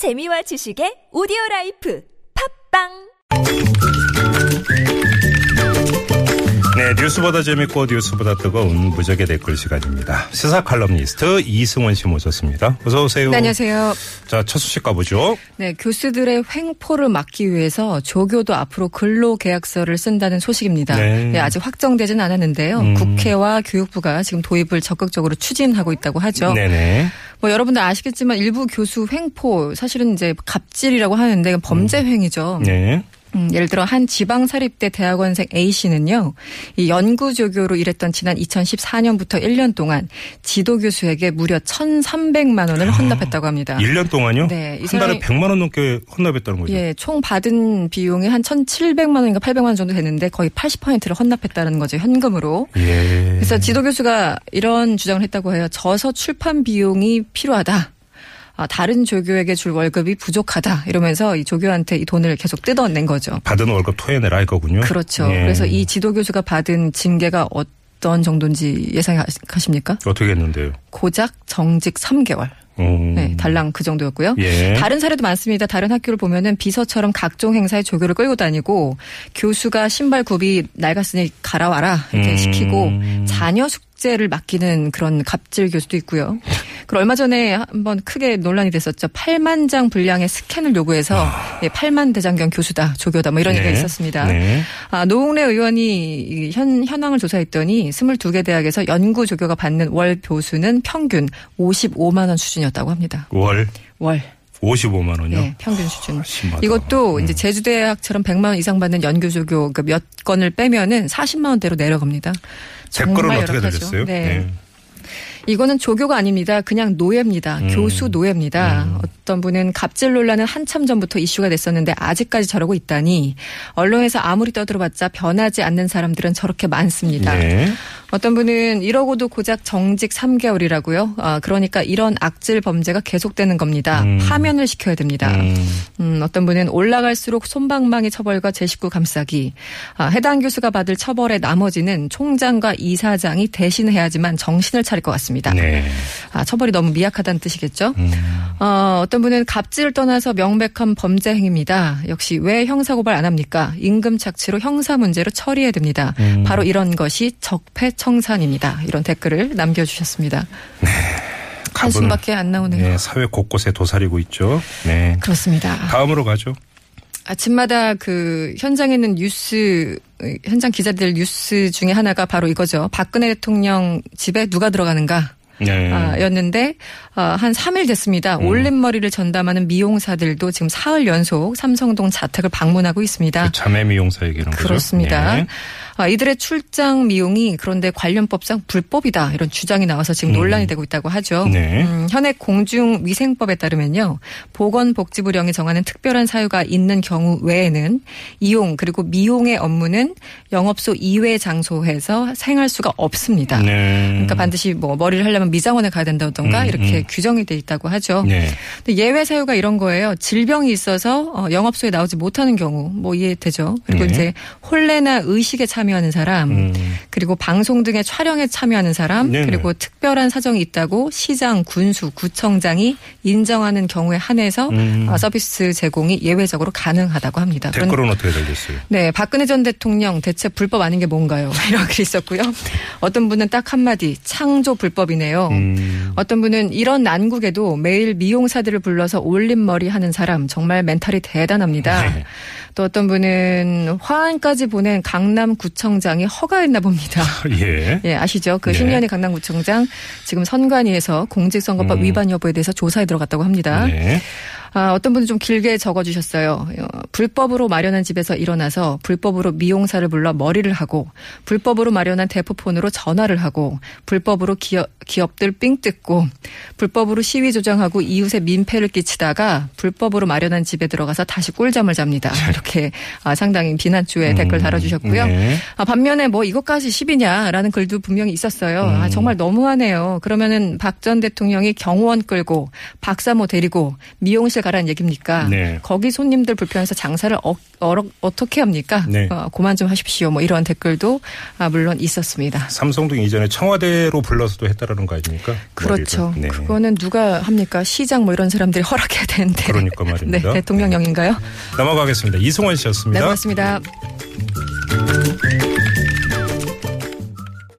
재미와 지식의 오디오 라이프. 팟빵 네, 뉴스보다 재밌고 뉴스보다 뜨거운 무적의 댓글 시간입니다. 시사 칼럼니스트 이승원 씨 모셨습니다. 어서 오세요. 네, 안녕하세요. 자, 첫 소식 가보죠. 네, 교수들의 횡포를 막기 위해서 조교도 앞으로 근로계약서를 쓴다는 소식입니다. 네. 네, 아직 확정되진 않았는데요. 음. 국회와 교육부가 지금 도입을 적극적으로 추진하고 있다고 하죠. 네네. 뭐 여러분들 아시겠지만 일부 교수 횡포 사실은 이제 갑질이라고 하는데 범죄 행위죠. 네. 음, 예를 들어 한 지방사립대 대학원생 A 씨는요, 이 연구조교로 일했던 지난 2014년부터 1년 동안 지도교수에게 무려 1,300만 원을 헌납했다고 합니다. 1년 동안요? 네, 이한 달에 사람이- 100만 원 넘게 헌납했다는 거죠. 예, 총 받은 비용이 한 1,700만 원인가 800만 원 정도 됐는데 거의 80%를 헌납했다는 거죠, 현금으로. 예. 그래서 지도 교수가 이런 주장을 했다고 해요. 저서 출판 비용이 필요하다. 아, 다른 조교에게 줄 월급이 부족하다. 이러면서 이 조교한테 이 돈을 계속 뜯어낸 거죠. 받은 월급 토해내라 이 거군요. 그렇죠. 예. 그래서 이 지도 교수가 받은 징계가 어떤 정도인지 예상하십니까? 어떻게 했는데요? 고작 정직 3개월. 음. 네, 달랑 그 정도였고요. 예. 다른 사례도 많습니다. 다른 학교를 보면은 비서처럼 각종 행사에 조교를 끌고 다니고 교수가 신발 굽이 낡았으니 갈아와라 이렇게 음. 시키고 자녀 숙제를 맡기는 그런 갑질 교수도 있고요. 그리고 얼마 전에 한번 크게 논란이 됐었죠. 8만 장 분량의 스캔을 요구해서 예, 8만 대장경 교수다, 조교다 뭐 이런 얘기가 네. 있었습니다. 네. 아, 노웅래 의원이 이 현, 현황을 조사했더니 22개 대학에서 연구 조교가 받는 월 교수는 평균 55만 원 수준이었다고 합니다. 월 월. 55만 원요. 네, 평균 수준. 심하다. 이것도 음. 이제 제주대학처럼 100만 원 이상 받는 연구 조교 그몇 건을 빼면은 40만 원대로 내려갑니다. 댓글은 정말 어떻게 열악하죠. 들렸어요? 네. 이거는 조교가 아닙니다. 그냥 노예입니다. 음. 교수 노예입니다. 어떤 분은 갑질 논란은 한참 전부터 이슈가 됐었는데 아직까지 저러고 있다니 언론에서 아무리 떠들어봤자 변하지 않는 사람들은 저렇게 많습니다. 네. 어떤 분은 이러고도 고작 정직 3개월이라고요. 아, 그러니까 이런 악질 범죄가 계속되는 겁니다. 음. 파면을 시켜야 됩니다. 음. 음, 어떤 분은 올라갈수록 손방망이 처벌과 제 식구 감싸기. 아, 해당 교수가 받을 처벌의 나머지는 총장과 이사장이 대신해야지만 정신을 차릴 것 같습니다. 네. 아, 처벌이 너무 미약하다는 뜻이겠죠. 음. 어, 어떤 분은 갑질을 떠나서 명백한 범죄 행위입니다. 역시 왜 형사고발 안 합니까? 임금 착취로 형사 문제로 처리해야 됩니다. 음. 바로 이런 것이 적폐청산입니다. 이런 댓글을 남겨주셨습니다. 한숨밖에 안 나오네요. 네, 사회 곳곳에 도사리고 있죠. 네. 그렇습니다. 다음으로 가죠. 아침마다 그 현장에 있는 뉴스 현장 기자들 뉴스 중에 하나가 바로 이거죠. 박근혜 대통령 집에 누가 들어가는가? 네. 아, 였는데 아, 한 3일 됐습니다. 음. 올림머리를 전담하는 미용사들도 지금 사흘 연속 삼성동 자택을 방문하고 있습니다. 그 자매 미용사 얘기는. 그렇습니다. 네. 아, 이들의 출장 미용이 그런데 관련법상 불법이다 이런 주장이 나와서 지금 논란이 되고 있다고 하죠. 네. 음, 현행 공중위생법에 따르면요 보건복지부령이 정하는 특별한 사유가 있는 경우 외에는 이용 그리고 미용의 업무는 영업소 이외 장소에서 행할 수가 없습니다. 네. 그러니까 반드시 뭐 머리를 하려면 미장원에 가야 된다던가 음, 이렇게 음. 규정이 돼 있다고 하죠. 네. 근데 예외 사유가 이런 거예요. 질병이 있어서 어, 영업소에 나오지 못하는 경우 뭐 이해되죠. 그리고 네. 이제 혼례나 의식에 참여 하는 사람, 음. 그리고 방송 등의 촬영에 참여하는 사람, 네네. 그리고 특별한 사정이 있다고 시장, 군수, 구청장이 인정하는 경우에 한해서 음. 어, 서비스 제공이 예외적으로 가능하다고 합니다. 댓글은 어떻게 달렸어요? 네, 박근혜 전 대통령 대체 불법 아닌 게 뭔가요? 이런 글이 있었고요. 어떤 분은 딱 한마디 창조 불법이네요. 음. 어떤 분은 이런 난국에도 매일 미용사들을 불러서 올림머리 하는 사람 정말 멘탈이 대단합니다. 네. 또 어떤 분은 화환까지 보낸 강남구청 장이 허가했나 봅니다. 예. 예, 아시죠? 그 네. 신현희 강남구청장 지금 선관위에서 공직선거법 음. 위반 여부에 대해서 조사에 들어갔다고 합니다. 네. 아, 어떤 분은 좀 길게 적어주셨어요. 어, 불법으로 마련한 집에서 일어나서 불법으로 미용사를 불러 머리를 하고 불법으로 마련한 대포폰으로 전화를 하고 불법으로 기업, 기업들 삥 뜯고 불법으로 시위 조장하고 이웃에 민폐를 끼치다가 불법으로 마련한 집에 들어가서 다시 꿀잠을 잡니다. 이렇게 아, 상당히 비난주에 댓글 달아주셨고요. 네. 아, 반면에 뭐 이것까지 10이냐라는 글도 분명히 있었어요. 아, 음. 정말 너무하네요. 그러면은 박 전 대통령이 경호원 끌고 박사모 데리고 미용실 곳에 가라는 얘기입니까? 네. 거기 손님들 불편해서 장사를 어, 떻게 합니까? 네. 어, 그만 좀 하십시오. 뭐 이런 댓글도 아, 물론 있었습니다. 삼성동 이전에 청와대로 불러서도 했다라는 거 아닙니까? 그렇죠. 네. 그거는 누가 합니까? 시장 뭐 이런 사람들이 허락해야 되는데. 그러니까 말입니다. 네, 대통령령인가요? 넘어가겠습니다. 이승원 네, 씨였습니다. 고맙습니다.